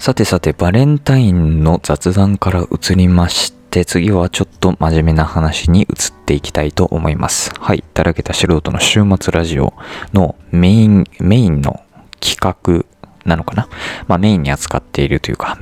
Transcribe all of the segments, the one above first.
さてさて、バレンタインの雑談から移りまして、次はちょっと真面目な話に移っていきたいと思います。はい。だらけた素人の週末ラジオのメイン、メインの企画なのかな？まあメインに扱っているというか、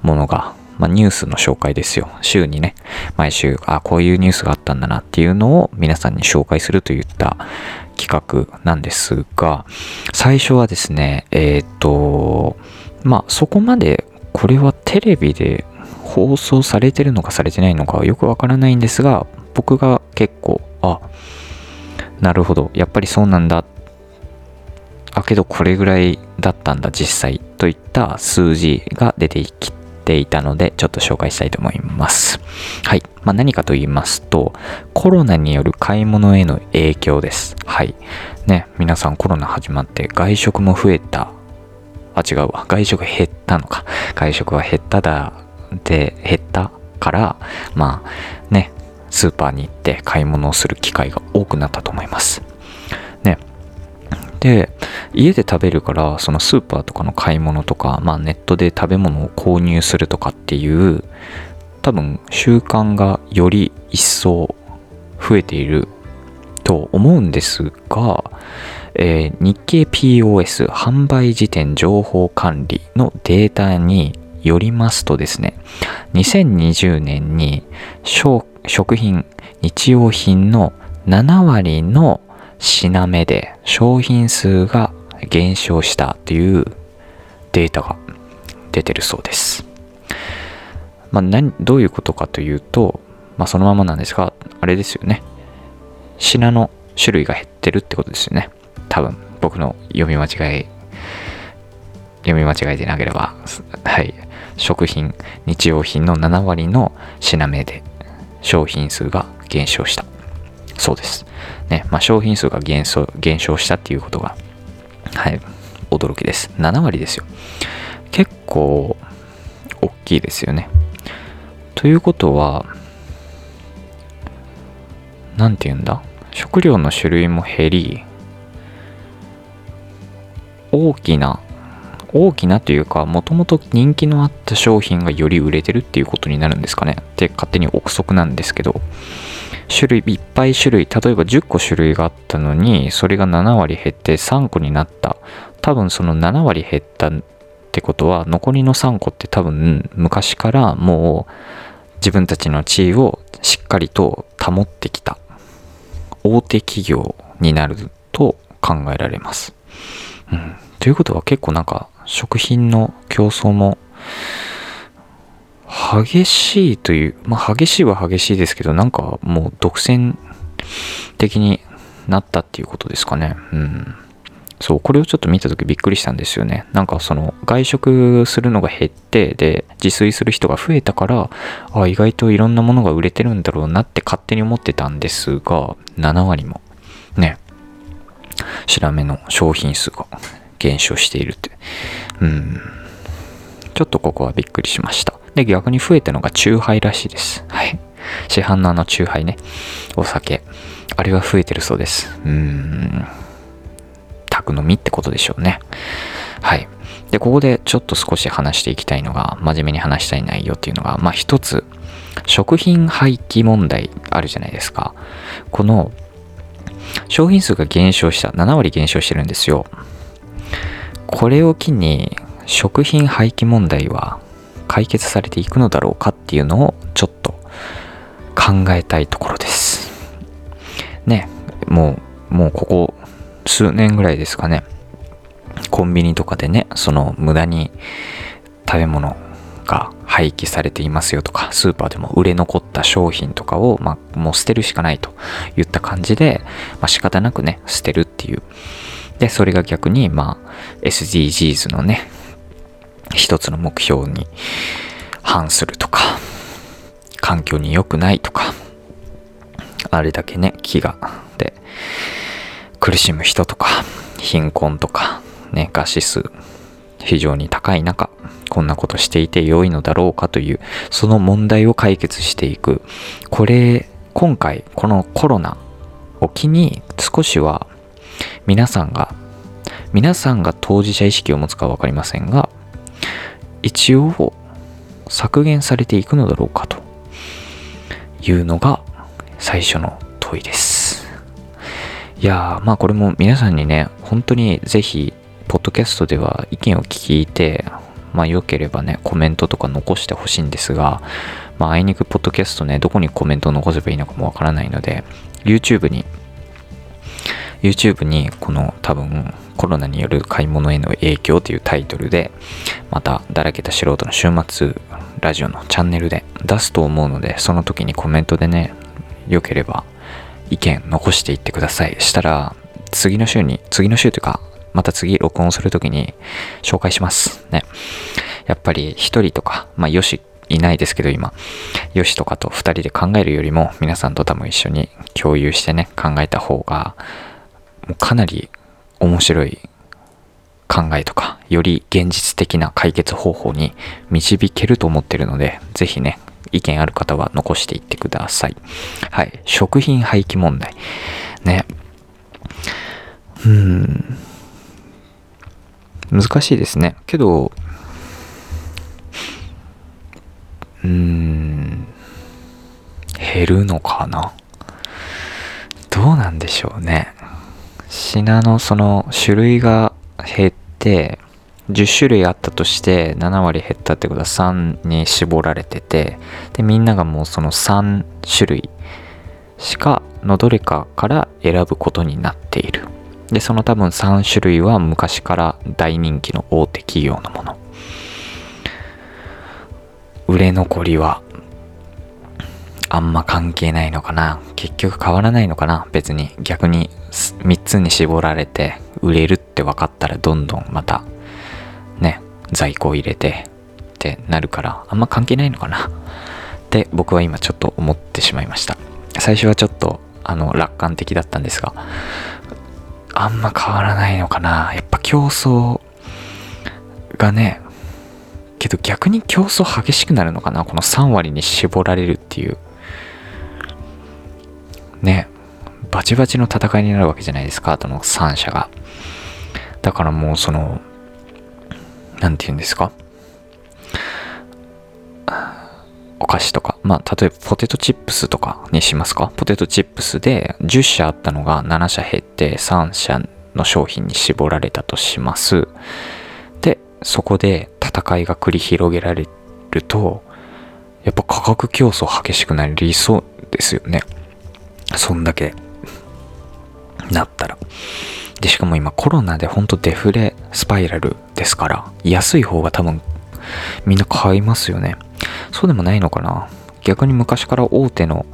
ものが、まあニュースの紹介ですよ。週にね、毎週、あ、こういうニュースがあったんだなっていうのを皆さんに紹介するといった企画なんですが、最初はですね、えっ、ー、と、まあそこまでこれはテレビで放送されてるのかされてないのかはよくわからないんですが僕が結構あなるほど。やっぱりそうなんだ。あけどこれぐらいだったんだ実際。といった数字が出てきていたのでちょっと紹介したいと思います。はい、まあ、何かと言いますとコロナによる買い物への影響です。はい。ね皆さんコロナ始まって外食も増えた。あ、違うわ。外食減ったのか。外食は減っただ、で、減ったから、まあ、ね、スーパーに行って買い物をする機会が多くなったと思います。ね。で、家で食べるから、そのスーパーとかの買い物とか、まあネットで食べ物を購入するとかっていう、多分習慣がより一層増えていると思うんですが、えー、日経 POS 販売時点情報管理のデータによりますとですね、2020年に食品、日用品の7割の品目で商品数が減少したというデータが出てるそうです。まあ、どういうことかというと、まあ、そのままなんですが、あれですよね。品の種類が減ってるってことですよね。多分僕の読み間違い読み間違えてなければはい食品日用品の7割の品目で商品数が減少した。そうです。ねまあ商品数が減少減少したっていうことがはい驚きです。7割ですよ。結構大きいですよね。ということは何て言うんだ？食料の種類も減り大きな大きなというかもともと人気のあった商品がより売れてるっていうことになるんですかねって勝手に憶測なんですけど種類いっぱい種類例えば10個種類があったのにそれが7割減って3個になった多分その7割減ったってことは残りの3個って多分昔からもう自分たちの地位をしっかりと保ってきた大手企業になると考えられます。うん。ということは結構なんか食品の競争も激しいという、まあ激しいは激しいですけど、なんかもう独占的になったっていうことですかね。うん。そう、これをちょっと見た時びっくりしたんですよね。なんかその外食するのが減って、で、自炊する人が増えたから、あ、意外といろんなものが売れてるんだろうなって勝手に思ってたんですが、7割もね、白目の商品数が減少しているって。うん。ちょっとここはびっくりしました。で、逆に増えたのがチューハイらしいです。はい。市販のあのチューハイね。お酒。あれは増えてるそうです。うーん。宅飲みってことでしょうね。はい。で、ここでちょっと少し話していきたいのが、真面目に話したい内容っていうのが、まあ一つ、食品廃棄問題あるじゃないですか。この商品数が減少した、7割減少してるんですよ。これを機に食品廃棄問題は解決されていくのだろうかっていうのをちょっと考えたいところです。ね、もう、もうここ数年ぐらいですかね。コンビニとかでね、その無駄に食べ物が廃棄されていますよとか、スーパーでも売れ残った商品とかを、まあ、もう捨てるしかないといった感じで、まあ、仕方なくね、捨てるっていう。で、それが逆に、まあ、SDGs のね、一つの目標に反するとか、環境に良くないとか、あれだけね、飢餓で苦しむ人とか、貧困とか、ね、餓死数非常に高い中、こんなことしていて良いのだろうかという、その問題を解決していく。これ、今回、このコロナを機に少しは皆さんが、皆さんが当事者意識を持つかわかりませんが、一応削減されていくのだろうかというのが最初の問いですいやーまあこれも皆さんにね本当にぜひポッドキャストでは意見を聞いてまあ良ければねコメントとか残してほしいんですがまああいにくポッドキャストねどこにコメントを残せばいいのかもわからないので YouTube に YouTube にこの多分コロナによる買い物への影響というタイトルでまただらけた素人の週末ラジオのチャンネルで出すと思うのでその時にコメントでね良ければ意見残していってください。したら次の週に次の週というかまた次録音する時に紹介します。ね。やっぱり一人とかまあよしいないですけど今よしとかと2人で考えるよりも皆さんと多分一緒に共有してね考えた方がもうかなり面白い考えとかより現実的な解決方法に導けると思ってるので是非ね意見ある方は残していってください。はい。食品廃棄問題。ね。うん。難しいですね。けどうーん減るのかな？どうなんでしょうね。品のその種類が減って10種類あったとして7割減ったってことは3に絞られててでみんながもうその3種類しかのどれかから選ぶことになっている。でその多分3種類は昔から大人気の大手企業のもの。売れ残りはあんま関係ないのかな。結局変わらないのかな。別に。逆に3つに絞られて売れるって分かったらどんどんまたね在庫を入れてってなるからあんま関係ないのかな。って僕は今ちょっと思ってしまいました。最初はちょっとあの楽観的だったんですがあんま変わらないのかな。やっぱ競争がねけど逆に競争激しくなるのかな。この3割に絞られるっていう。ね。バチバチの戦いになるわけじゃないですか。あとの3社が。だからもうその何て言うんですか。お菓子とか。まあ例えばポテトチップスとかにしますか。ポテトチップスで10社あったのが7社減って3社の商品に絞られたとします。でそこで戦いが繰り広げられるとやっぱ価格競争激しくなりそうですよね。そんだけ。なったら。で、しかも今コロナでほんとデフレスパイラルですから、安い方が多分みんな買いますよね。そうでもないのかな逆に昔から大手の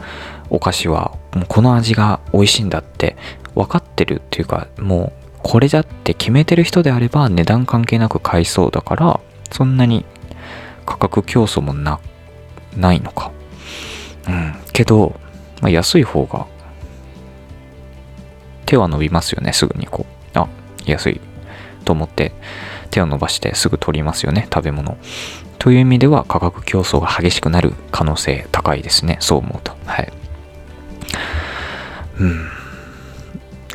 お菓子はもうこの味が美味しいんだって分かってるっていうかもうこれじゃって決めてる人であれば値段関係なく買いそうだからそんなに価格競争もなないのかうんけど、まあ、安い方が手は伸びますよね、すぐにこう。あ、安いと思って手を伸ばしてすぐ取りますよね、食べ物。という意味では価格競争が激しくなる可能性高いですね、そう思うと。はい。うん。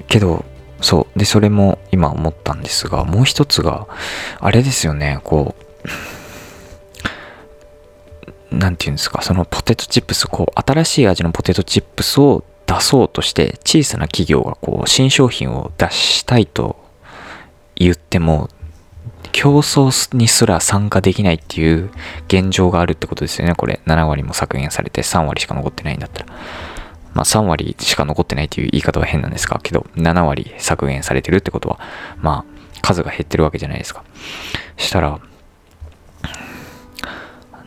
けど、そう。で、それも今思ったんですが、もう一つが、あれですよね、こう、なんていうんですか、そのポテトチップス、こう、新しい味のポテトチップスを出そうとして小さな企業がこう新商品を出したいと言っても競争にすら参加できないっていう現状があるってことですよね。これ7割も削減されて3割しか残ってないんだったら。まあ3割しか残ってないっていう言い方は変なんですか？けど7割削減されてるってことはまあ数が減ってるわけじゃないですか。したら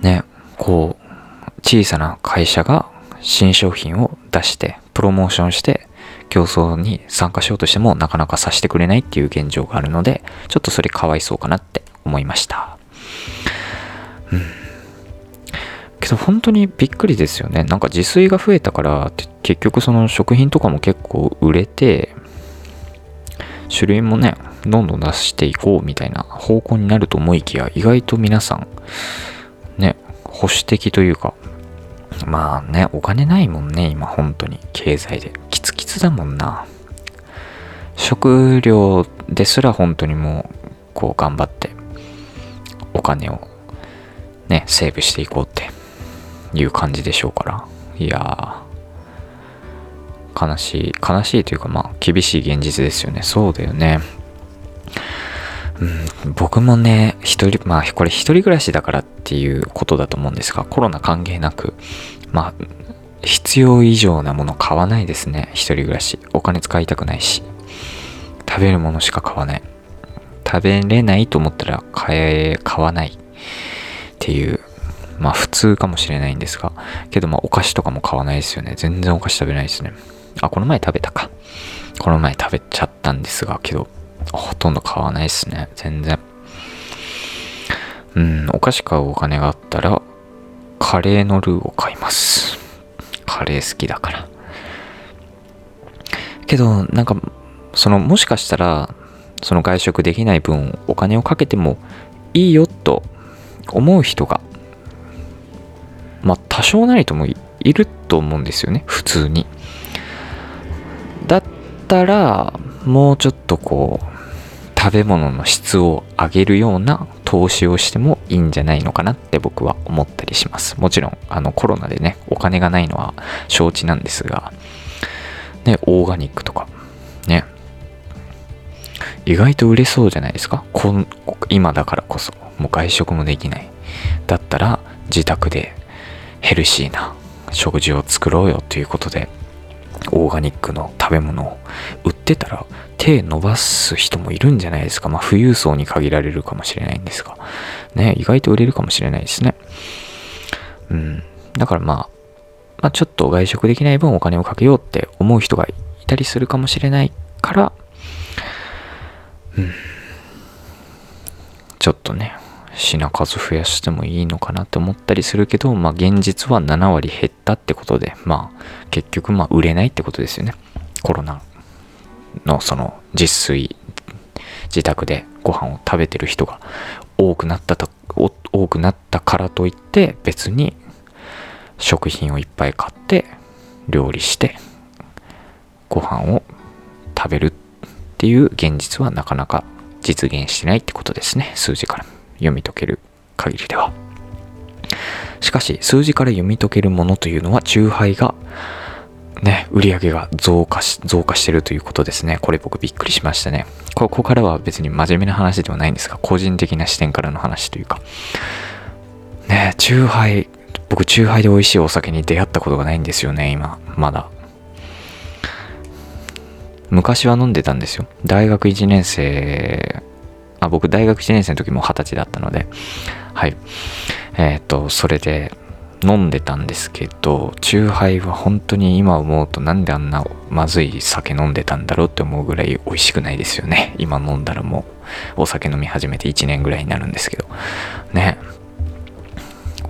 ねこう小さな会社が新商品を出してプロモーションして競争に参加しようとしてもなかなかさせてくれないっていう現状があるのでちょっとそれかわいそうかなって思いましたうんけど本当にびっくりですよねなんか自炊が増えたから結局その食品とかも結構売れて種類もねどんどん出していこうみたいな方向になると思いきや意外と皆さんね保守的というかまあね、お金ないもんね、今、本当に。経済で。キだもんな。食料ですら本当にもう、こう頑張って、お金をね、セーブしていこうっていう感じでしょうから。いや、悲しい、悲しいというかまあ厳しい現実ですよね。そうだよね。うん、僕もね、一人、まあこれ一人暮らしだからっていうことだと思うんですが、コロナ関係なく、まあ、必要以上なもの買わないですね。一人暮らし。お金使いたくないし。食べるものしか買わない。食べれないと思ったら買え、買わないっていう、まあ普通かもしれないんですが、けどまあお菓子とかも買わないですよね。全然お菓子食べないですね。あ、この前食べたか。この前食べちゃったんですが、けど、ほとんど買わないですね。全然。うん、お菓子買うお金があったら、カレーのルーを買います。カレー好きだから。けど、なんか、その、もしかしたら、その外食できない分、お金をかけてもいいよと思う人が、まあ、多少なりともいると思うんですよね、普通に。だったら、もうちょっとこう、食べ物の質を上げるような投資をしてもいいんじゃないのかなって僕は思ったりします。もちろん、あのコロナでね、お金がないのは承知なんですが、ね、オーガニックとか、ね、意外と売れそうじゃないですか？こん今だからこそ、もう外食もできない。だったら、自宅でヘルシーな食事を作ろうよということで、オーガニックの食べ物を売ってたら手伸ばす人もいるんじゃないですか。まあ、富裕層に限られるかもしれないんですが。ね、意外と売れるかもしれないですね。うん。だからまあ、まあ、ちょっと外食できない分お金をかけようって思う人がいたりするかもしれないから、うん。ちょっとね、品数増やしてもいいのかなって思ったりするけど、まあ現実は7割減ったってことで、まあ結局まあ売れないってことですよね。コロナのその自炊、自宅でご飯を食べてる人が多くなったと、多くなったからといって別に食品をいっぱい買って料理してご飯を食べるっていう現実はなかなか実現してないってことですね。数字から読み解ける限りでは。しかし、数字から読み解けるものというのは、酎ハイがね、売り上げが増加し、増加してるということですね。これ僕びっくりしましたね。ここからは別に真面目な話ではないんですが、個人的な視点からの話というか。ね、チューハイ、僕チューハイで美味しいお酒に出会ったことがないんですよね、今。まだ。昔は飲んでたんですよ。大学1年生、あ、僕大学1年生の時も20歳だったので、はい。えっ、ー、と、それで、飲んでたんですけど、チューハイは本当に今思うとなんであんなまずい酒飲んでたんだろうって思うぐらい美味しくないですよね。今飲んだらもうお酒飲み始めて1年ぐらいになるんですけど。ね。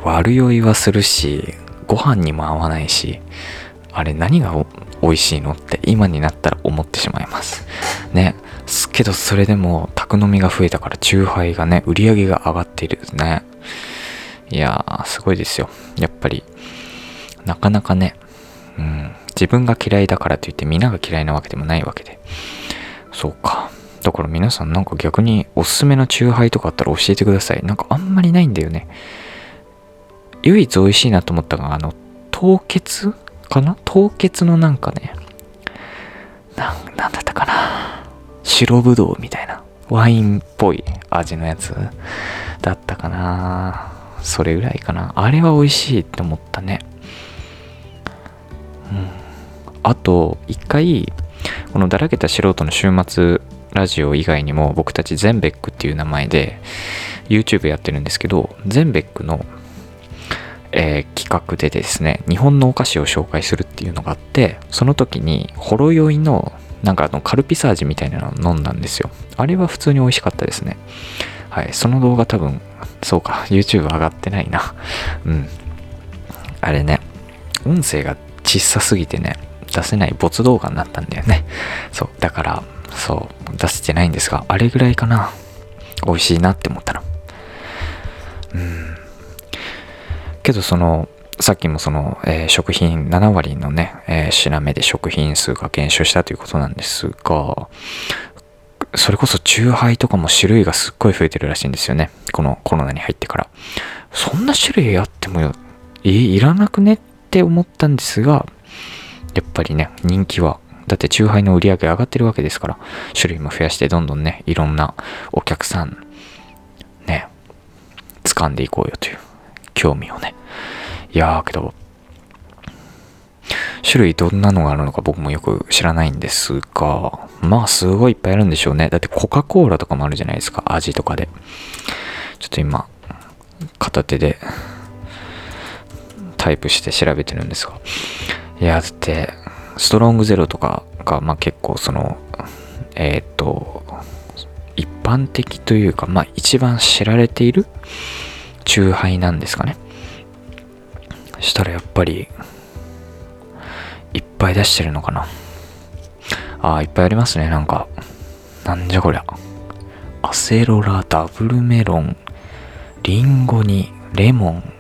悪酔いはするし、ご飯にも合わないし、あれ何が美味しいのって今になったら思ってしまいます。ね。すけどそれでも宅飲みが増えたからチューハイがね、売り上げが上がっているですね。いやー、すごいですよ。やっぱり、なかなかね、うん、自分が嫌いだからといって皆が嫌いなわけでもないわけで。そうか。だから皆さんなんか逆におすすめのチューハイとかあったら教えてください。なんかあんまりないんだよね。唯一美味しいなと思ったのが、あの、凍結かな？凍結のなんかね、な、なんだったかな？白ぶどうみたいな。ワインっぽい味のやつだったかな。それぐらいかな。あれは美味しいって思ったね。うん。あと、一回、このだらけた素人の週末ラジオ以外にも僕たちゼンベックっていう名前で YouTube やってるんですけど、ゼンベックの、えー、企画でですね、日本のお菓子を紹介するっていうのがあって、その時にほろ酔いのなんかあのカルピサ味みたいなの飲んだんですよ。あれは普通に美味しかったですね。はい、その動画多分そうか、YouTube 上がってないな。うん。あれね、音声が小さすぎてね、出せない没動画になったんだよね。そう、だから、そう、出せてないんですが、あれぐらいかな。美味しいなって思ったの。うん。けど、その、さっきもその、えー、食品7割のね、えー、品目で食品数が減少したということなんですが、それこそチューハイとかも種類がすっごい増えてるらしいんですよね。このコロナに入ってから。そんな種類あってもいいらなくねって思ったんですが、やっぱりね、人気は、だってチューハイの売り上げ上がってるわけですから、種類も増やしてどんどんね、いろんなお客さん、ね、掴んでいこうよという興味をね。いやーけど、種類どんなのがあるのか僕もよく知らないんですが、まあすごいいっぱいあるんでしょうね。だってコカ・コーラとかもあるじゃないですか、味とかで。ちょっと今、片手でタイプして調べてるんですが。いや、だって、ストロングゼロとかが、まあ結構その、えっ、ー、と、一般的というか、まあ一番知られている酎ハイなんですかね。したらやっぱり、いっぱい出してるのかな。ああ、いっぱいありますね、なんか。なんじゃこりゃ。アセロラ、ダブルメロン、リンゴに、レモン。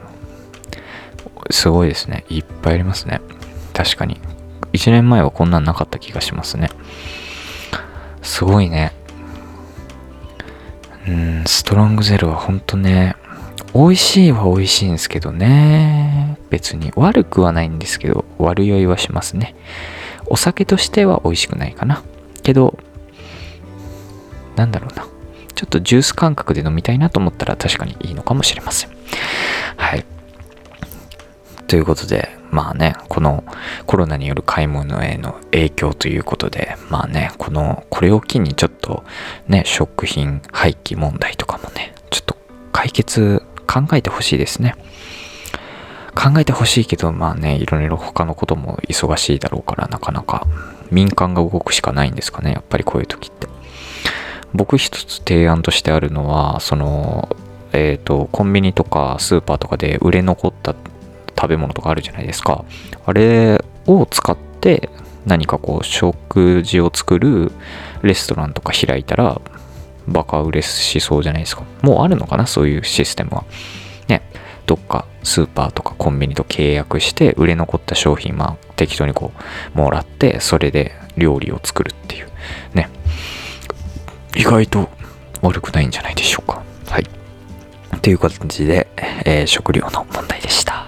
すごいですね。いっぱいありますね。確かに。1年前はこんなんなかった気がしますね。すごいね。うん、ストロングゼロはほんとね、美味しいは美味しいんですけどね。別に悪くはないんですけど、悪酔いはしますね。お酒としては美味しくないかな。けど、なんだろうな。ちょっとジュース感覚で飲みたいなと思ったら確かにいいのかもしれません。はい。ということで、まあね、このコロナによる買い物への影響ということで、まあね、この、これを機にちょっとね、食品廃棄問題とかもね、ちょっと解決考えてほしいですね。考えてほしいけど、まあね、いろいろ他のことも忙しいだろうから、なかなか民間が動くしかないんですかね、やっぱりこういう時って。僕一つ提案としてあるのは、その、えっ、ー、と、コンビニとかスーパーとかで売れ残った食べ物とかあるじゃないですか。あれを使って何かこう食事を作るレストランとか開いたらバカ売れしそうじゃないですか。もうあるのかな？そういうシステムは。ね。どっかスーパーとかコンビニと契約して売れ残った商品まあ適当にこうもらってそれで料理を作るっていうね。意外と悪くないんじゃないでしょうか。はい。という感じで、えー、食料の問題でした。